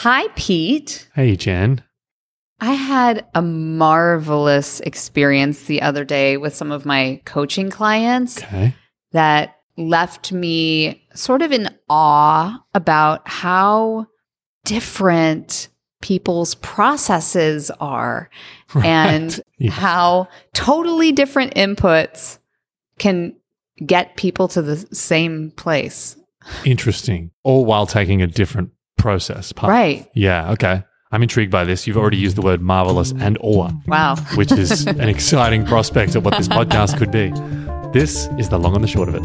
Hi, Pete. Hey, Jen. I had a marvelous experience the other day with some of my coaching clients Okay. that left me sort of in awe about how different people's processes are and Yeah. how totally different inputs can get people to the same place. Interesting. All while taking a different process. path. Right. Yeah. Okay. I'm intrigued by this. You've already used the word marvelous and awe, Wow. which is an exciting prospect of what this podcast could be. This is the long and the short of it.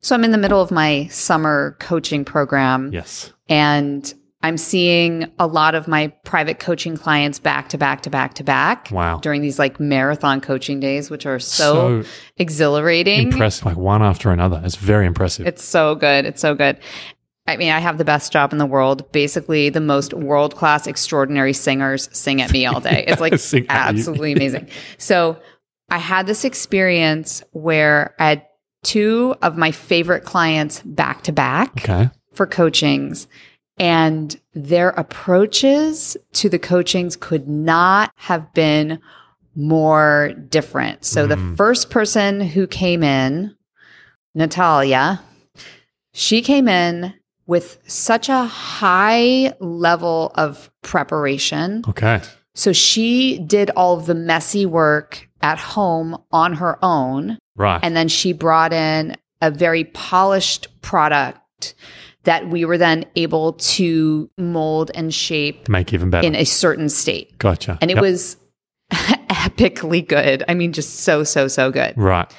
So I'm in the middle of my summer coaching program Yes. and I'm seeing a lot of my private coaching clients back to back to back to back Wow. during these like marathon coaching days, which are so, So exhilarating. impressive, like one after another. It's very impressive. It's so good. It's so good. I mean, I have the best job in the world. Basically, the most world class, extraordinary singers sing at me all day. It's like Sing at you. absolutely amazing. So, I had this experience where I had two of my favorite clients back to back for coachings, and their approaches to the coachings could not have been more different. So, the Mm. first person who came in, Natalia, she came in with such a high level of preparation. Okay. So she did all of the messy work at home on her own. Right. And then she brought in a very polished product that we were then able to mold and shape Make even better. in a certain state. gotcha. And it Yep. was epically good. I mean, just so, so, so good. right.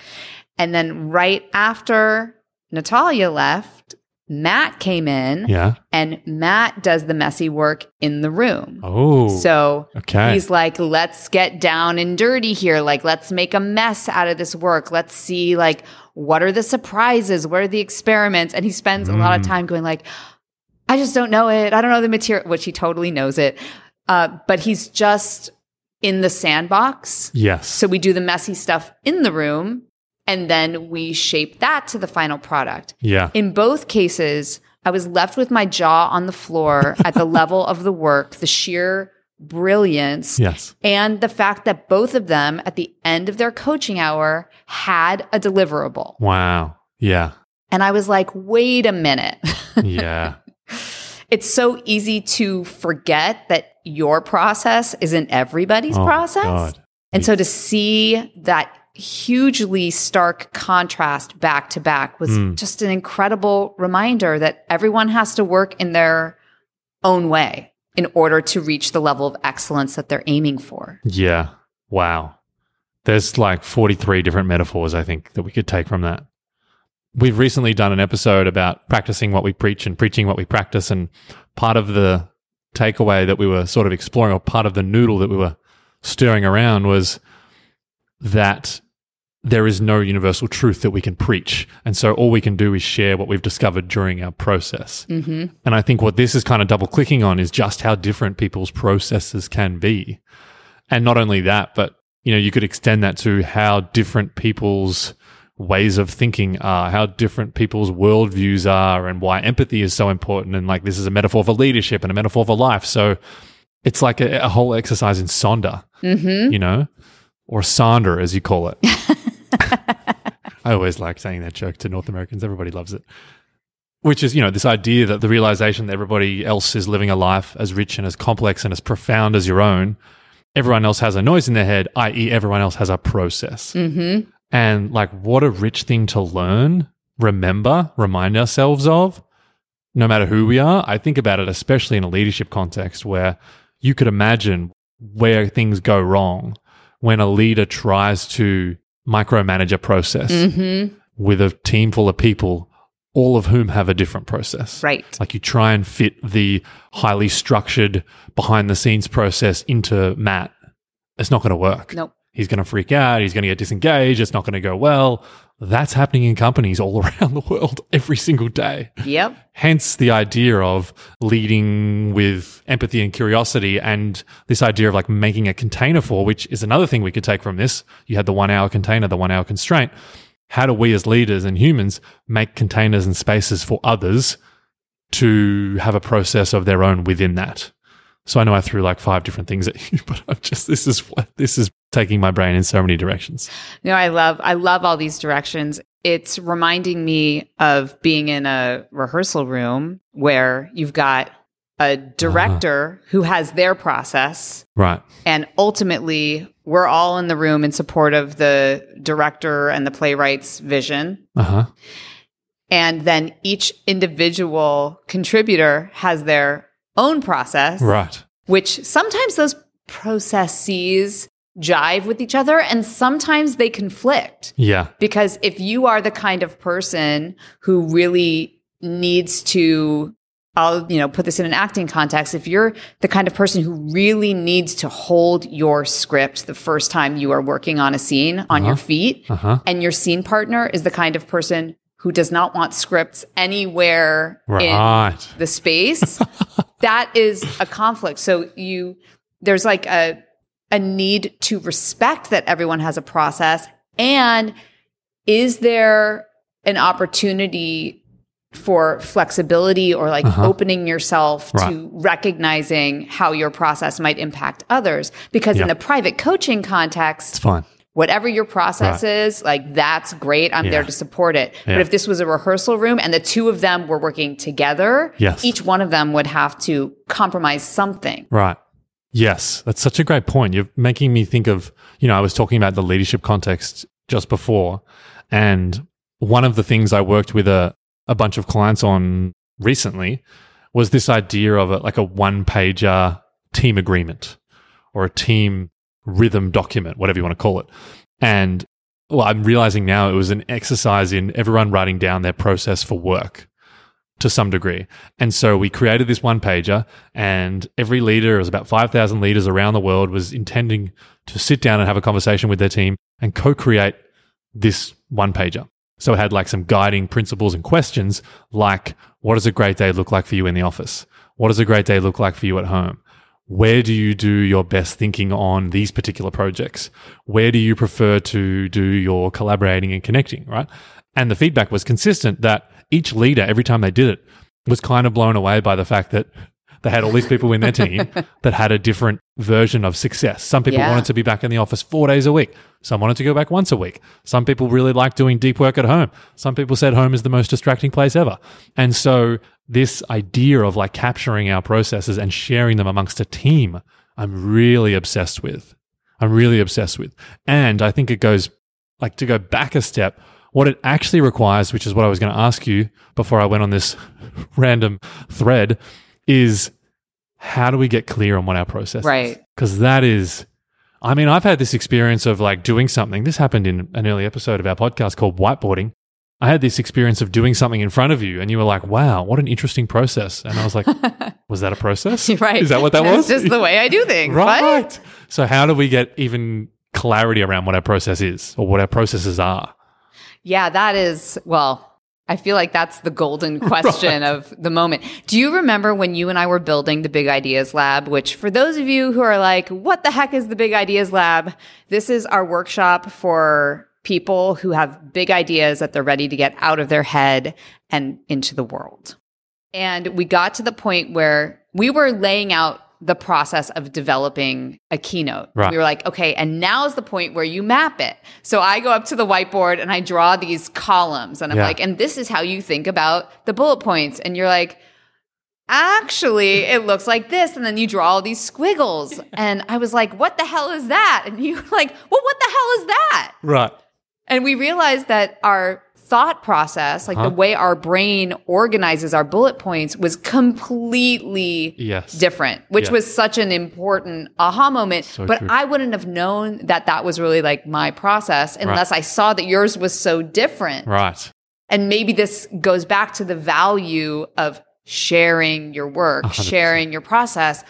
And then right after Natalia left, Matt came in Yeah. and Matt does the messy work in the room. Oh. So okay. he's like, let's get down and dirty here. Like, let's make a mess out of this work. Let's see, like, what are the surprises? What are the experiments? And he spends a lot of Mm. time going, like, I just don't know it. I don't know the material, which he totally knows it. Uh, but he's just in the sandbox. yes. So we do the messy stuff in the room and then we shape that to the final product. yeah. In both cases, I was left with my jaw on the floor at the level of the work, the sheer brilliance, Yes. and the fact that both of them at the end of their coaching hour had a deliverable. Wow. Yeah. And I was like, wait a minute. Yeah. it's so easy to forget that your process isn't everybody's Oh, process. God. And so to see that hugely stark contrast back to back was Mm. just an incredible reminder that everyone has to work in their own way in order to reach the level of excellence that they're aiming for. Yeah. Wow. There's like 43 different metaphors, I think, that we could take from that. We've recently done an episode about practicing what we preach and preaching what we practice. And part of the takeaway that we were sort of exploring, or part of the noodle that we were stirring around, was that there is no universal truth that we can preach. And so all we can do is share what we've discovered during our process. hmm And I think what this is kind of double clicking on is just how different people's processes can be. And not only that, but you know, you could extend that to how different people's ways of thinking are, how different people's worldviews are, and why empathy is so important. And like this is a metaphor for leadership and a metaphor for life. So it's like a, a whole exercise in Sonder, hmm you know, or Sonder as you call it. I always like saying that joke to North Americans. Everybody loves it. Which is, you know, this idea that the realization that everybody else is living a life as rich and as complex and as profound as your own. Everyone else has a noise in their head, i.e., everyone else has a process. hmm And like, what a rich thing to learn, remember, remind ourselves of, no matter who we are. I think about it, especially in a leadership context where you could imagine where things go wrong when a leader tries to micromanage a process hmm with a team full of people, all of whom have a different process. Right. Like you try and fit the highly structured behind the scenes process into Matt. It's not going to work. Nope. He's going to freak out. He's going to get disengaged. It's not going to go well. That's happening in companies all around the world every single day. Yep. Hence the idea of leading with empathy and curiosity and this idea of like making a container for, which is another thing we could take from this. You had the one hour container, the one hour constraint. how do we as leaders and humans make containers and spaces for others to have a process of their own within that? So I know I threw like five different things at you, but I'm just this is what this is taking my brain in so many directions. No, I love I love all these directions. It's reminding me of being in a rehearsal room where you've got a director who has their process Right. and ultimately we're all in the room in support of the director and the playwright's vision Uh huh. and then each individual contributor has their own process Right. which sometimes those processes jive with each other and sometimes they conflict Yeah. because if you are the kind of person who really needs to I'll, you know, put this in an acting context. If you're the kind of person who really needs to hold your script the first time you are working on a scene on your feet, Uh huh. and your scene partner is the kind of person who does not want scripts anywhere in the space, that is a conflict. So you there's like a a need to respect that everyone has a process and is there an opportunity for flexibility or like Uh-huh. opening yourself Right. to recognizing how your process might impact others because in the private coaching context It's fine. whatever your process is, like that's great. I'm there to support it. Yeah. But if this was a rehearsal room and the two of them were working together, Yes. each one of them would have to compromise something. Right. Yes, that's such a great point. You're making me think of, you know, I was talking about the leadership context just before. And one of the things I worked with a, a bunch of clients on recently was this idea of a, like a one pager team agreement or a team rhythm document, whatever you want to call it. And well, I'm realizing now it was an exercise in everyone writing down their process for work to some degree. And so we created this one pager, and every leader, it was about 5,000 leaders around the world, was intending to sit down and have a conversation with their team and co create this one pager. So it had like some guiding principles and questions like, what does a great day look like for you in the office? What does a great day look like for you at home? Where do you do your best thinking on these particular projects? Where do you prefer to do your collaborating and connecting, right? And the feedback was consistent that each leader, every time they did it, was kind of blown away by the fact that they had all these people in their team that had a different version of success. Some people Yeah. wanted to be back in the office four days a week. Some wanted to go back once a week. Some people really like doing deep work at home. Some people said home is the most distracting place ever. And so this idea of like capturing our processes and sharing them amongst a team, I'm really obsessed with. I'm really obsessed with. And I think it goes like to go back a step, what it actually requires, which is what I was going to ask you before I went on this random thread, is how do we get clear on what our process is? Right. Because that is, I mean, I've had this experience of like doing something. This happened in an early episode of our podcast called Whiteboarding. I had this experience of doing something in front of you, and you were like, wow, what an interesting process. And I was like, was that a process? right. Is that what that That's was? just the way I do things. Right. What? So, how do we get even clarity around what our process is or what our processes are? Yeah, that is, well, I feel like that's the golden question of the moment. Do you remember when you and I were building the Big Ideas Lab, which for those of you who are like, what the heck is the Big Ideas Lab? This is our workshop for people who have big ideas that they're ready to get out of their head and into the world. And we got to the point where we were laying out the process of developing a keynote. Right. We were like, okay, and now's the point where you map it. So I go up to the whiteboard and I draw these columns and I'm Yeah. like, and this is how you think about the bullet points. And you're like, actually, it looks like this. And then you draw all these squiggles. And I was like, what the hell is that? And you were like, well, what the hell is that? Right. And we realized that our thought process, like Huh? the way our brain organizes our bullet points, was completely Yes. different, which Yeah. was such an important aha moment. So but true. I wouldn't have known that that was really like my process unless I saw that yours was so different. Right. And maybe this goes back to the value of sharing your work, 100%. sharing your process.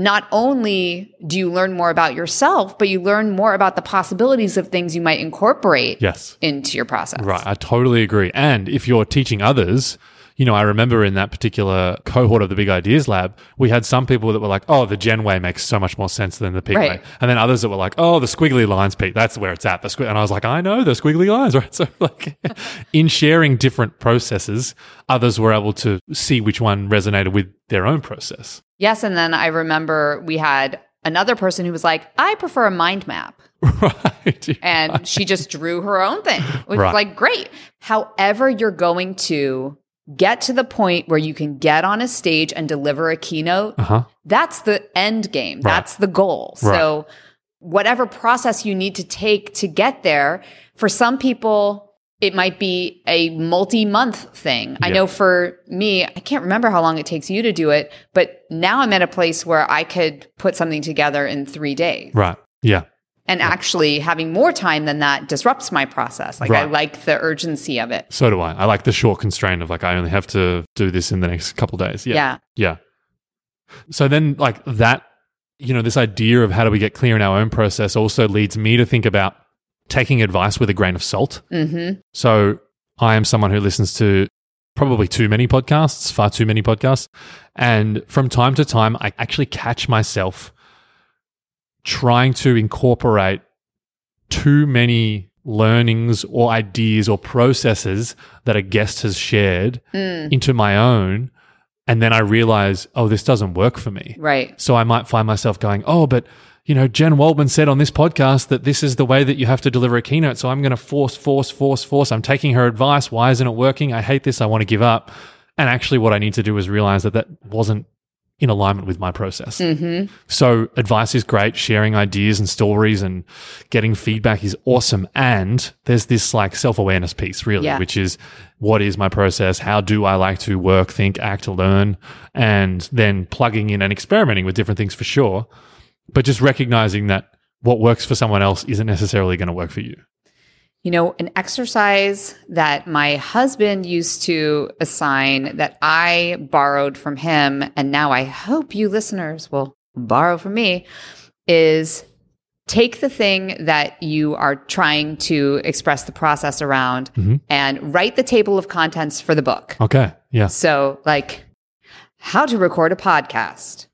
Not only do you learn more about yourself, but you learn more about the possibilities of things you might incorporate Yes. into your process. Right. I totally agree. And if you're teaching others, you know, I remember in that particular cohort of the Big Ideas Lab, we had some people that were like, "Oh, the Jen way makes so much more sense than the Pete Right. way," and then others that were like, "Oh, the squiggly lines, Pete, that's where it's at." The squi-. and I was like, "I know the squiggly lines, right?" So, like, in sharing different processes, others were able to see which one resonated with their own process. Yes. And then I remember we had another person who was like, I prefer a mind map. right. And she just drew her own thing, which Right. was like, great. However, you're going to get to the point where you can get on a stage and deliver a keynote, Uh huh. that's the end game. Right. That's the goal. Right. So, whatever process you need to take to get there, for some people, it might be a multi month thing. I know for me, I can't remember how long it takes you to do it, but now I'm at a place where I could put something together in three days. Right. Yeah. And actually, having more time than that disrupts my process. Like, I like the urgency of it. So do I. I like the short constraint of like I only have to do this in the next couple days. Yeah. yeah. Yeah. So then, like that, you know, this idea of how do we get clear in our own process also leads me to think about taking advice with a grain of salt. Mm-hmm. So I am someone who listens to probably too many podcasts, far too many podcasts. And from time to time, I actually catch myself trying to incorporate too many learnings or ideas or processes that a guest has shared Mm, into my own. And then I realize, oh, this doesn't work for me. right. So I might find myself going, oh, but you know, Jen Waldman said on this podcast that this is the way that you have to deliver a keynote. So I'm going to force, force, force, force. I'm taking her advice. Why isn't it working? I hate this. I want to give up. And actually, what I need to do is realize that that wasn't in alignment with my process. Mm-hmm. So advice is great. Sharing ideas and stories and getting feedback is awesome. And there's this like self awareness piece, really, Yeah. which is what is my process? How do I like to work, think, act, learn? And then plugging in and experimenting with different things for sure. But just recognizing that what works for someone else isn't necessarily going to work for you. You know, an exercise that my husband used to assign that I borrowed from him, and now I hope you listeners will borrow from me, is take the thing that you are trying to express the process around Mhm. and write the table of contents for the book. Okay. Yeah. So, like, how to record a podcast.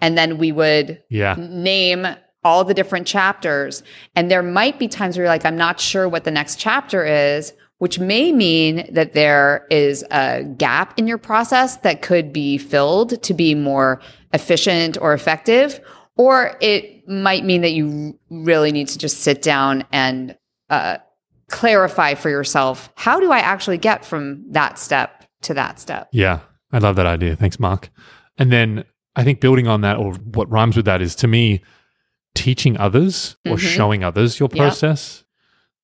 And then we would Yeah. name all the different chapters. And there might be times where you're like, I'm not sure what the next chapter is, which may mean that there is a gap in your process that could be filled to be more efficient or effective. Or it might mean that you really need to just sit down and uh, clarify for yourself how do I actually get from that step to that step? Yeah, I love that idea. Thanks, Mark. And then I think building on that, or what rhymes with that, is to me teaching others or Mhm. showing others your process.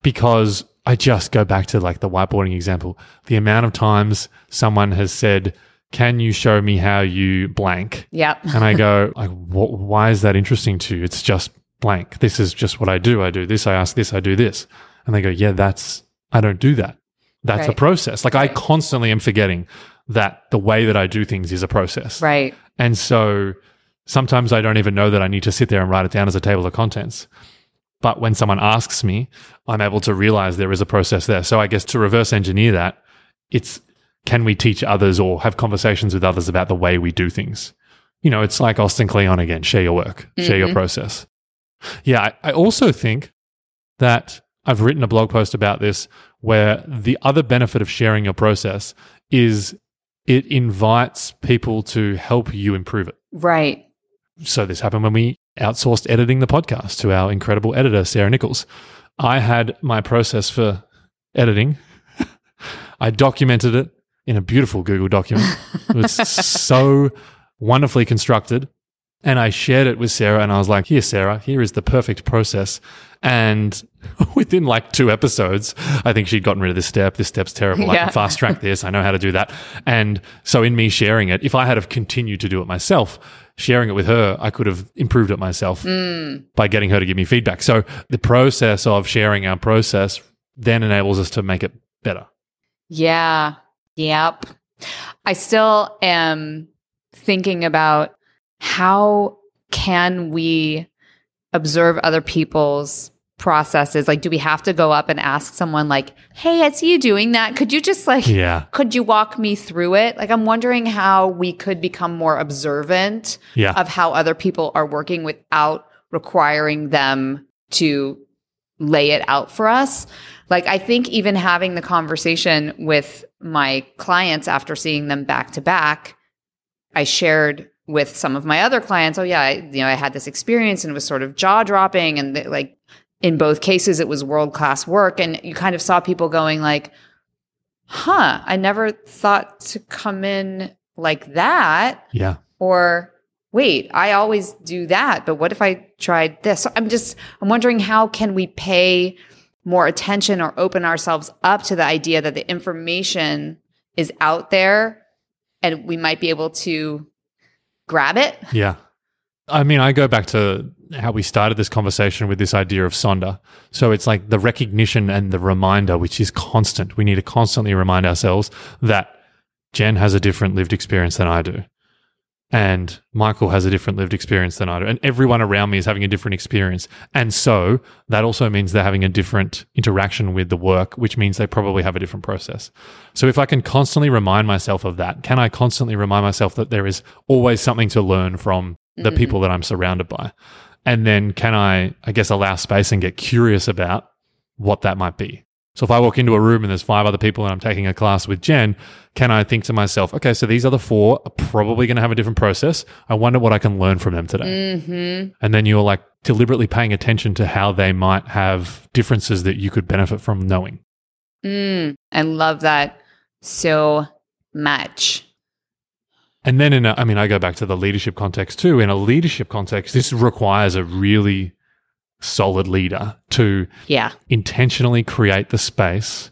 Because I just go back to like the whiteboarding example. The amount of times someone has said, "Can you show me how you blank?" Yep. And I go, "Like, wh- why is that interesting to you? It's just blank. This is just what I do. I do this. I ask this. I do this." And they go, "Yeah, that's I don't do that. That's a process. Like I constantly am forgetting that the way that I do things is a process. Right. And so sometimes I don't even know that I need to sit there and write it down as a table of contents. But when someone asks me, I'm able to realize there is a process there. So I guess to reverse engineer that, it's can we teach others or have conversations with others about the way we do things? You know, it's like Austin Kleon again share your work, share your Mhm. process. Yeah, I, I also think that I've written a blog post about this where the other benefit of sharing your process is it invites people to help you improve it. Right. So this happened when we outsourced editing the podcast to our incredible editor, Sarah Nichols. I had my process for editing. I documented it in a beautiful Google document. It was so wonderfully constructed. And I shared it with Sarah and I was like, here, Sarah, here is the perfect process. And within like two episodes, I think she'd gotten rid of this step. This step's terrible. I can fast track this. I know how to do that. And so in me sharing it, if I had have continued to do it myself, sharing it with her, I could have improved it myself Mm. by getting her to give me feedback. So the process of sharing our process then enables us to make it better. Yeah. Yep. I still am thinking about how can we observe other people's processes? Like, do we have to go up and ask someone, like, hey, I see you doing that. Could you just like, Yeah. could you walk me through it? Like, I'm wondering how we could become more observant Yeah. of how other people are working without requiring them to lay it out for us. Like, I think even having the conversation with my clients after seeing them back to back, I shared with some of my other clients, oh yeah, I, you know, I had this experience and it was sort of jaw dropping and like in both cases it was world class work and you kind of saw people going like, "Huh, I never thought to come in like that." Yeah. or wait i always do that but what if i tried this so i'm just i'm wondering how can we pay more attention or open ourselves up to the idea that the information is out there and we might be able to grab it Yeah. I mean, I go back to how we started this conversation with this idea of Sonder. So it's like the recognition and the reminder, which is constant. We need to constantly remind ourselves that Jen has a different lived experience than I do. And Michael has a different lived experience than I do. And everyone around me is having a different experience. And so that also means they're having a different interaction with the work, which means they probably have a different process. So if I can constantly remind myself of that, can I constantly remind myself that there is always something to learn from the mm-hmm. people that I'm surrounded by? And then can I, I guess, allow space and get curious about what that might be? So if I walk into a room and there's five other people and I'm taking a class with Jen, can I think to myself, okay, so these other four are probably going to have a different process. I wonder what I can learn from them today. mm-hmm. And then you're like deliberately paying attention to how they might have differences that you could benefit from knowing. mm, i love that so much And then in a, I mean, I go back to the leadership context too. In a leadership context, this requires a really solid leader to yeah intentionally create the space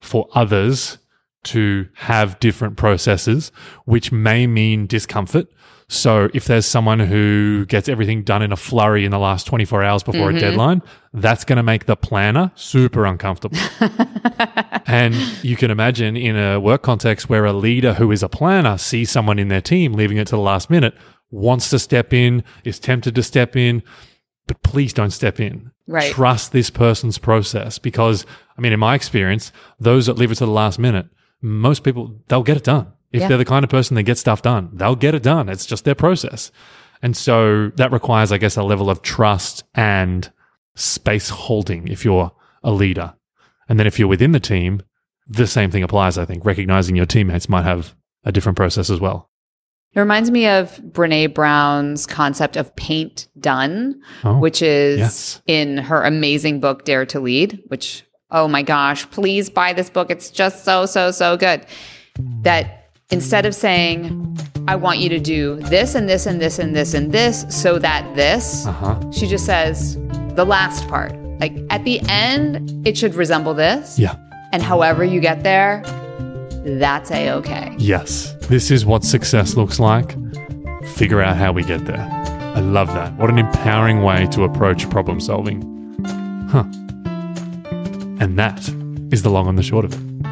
for others to have different processes, which may mean discomfort. So if there's someone who gets everything done in a flurry in the last 24 hours before a mm-hmm. deadline, that's going to make the planner super uncomfortable. and you can imagine in a work context where a leader who is a planner sees someone in their team leaving it to the last minute, wants to step in, is tempted to step in, but please don't step in. Right. Trust this person's process because, I mean, in my experience, those that leave it to the last minute, most people, they'll get it done. If Yeah. they're the kind of person that gets stuff done, they'll get it done. It's just their process. And so that requires, I guess, a level of trust and space holding if you're a leader. And then if you're within the team, the same thing applies, I think, recognizing your teammates might have a different process as well. It reminds me of Brene Brown's concept of paint done, Oh, which is yes. in her amazing book, Dare to Lead, which, oh my gosh, please buy this book. It's just so, so, so good. That instead of saying, I want you to do this and this and this and this and this so that this, Uh huh. she just says the last part. Like at the end, it should resemble this. Yeah. And however you get there, that's a okay. Yes. This is what success looks like. Figure out how we get there. I love that. What an empowering way to approach problem solving. Huh. And that is the long and the short of it.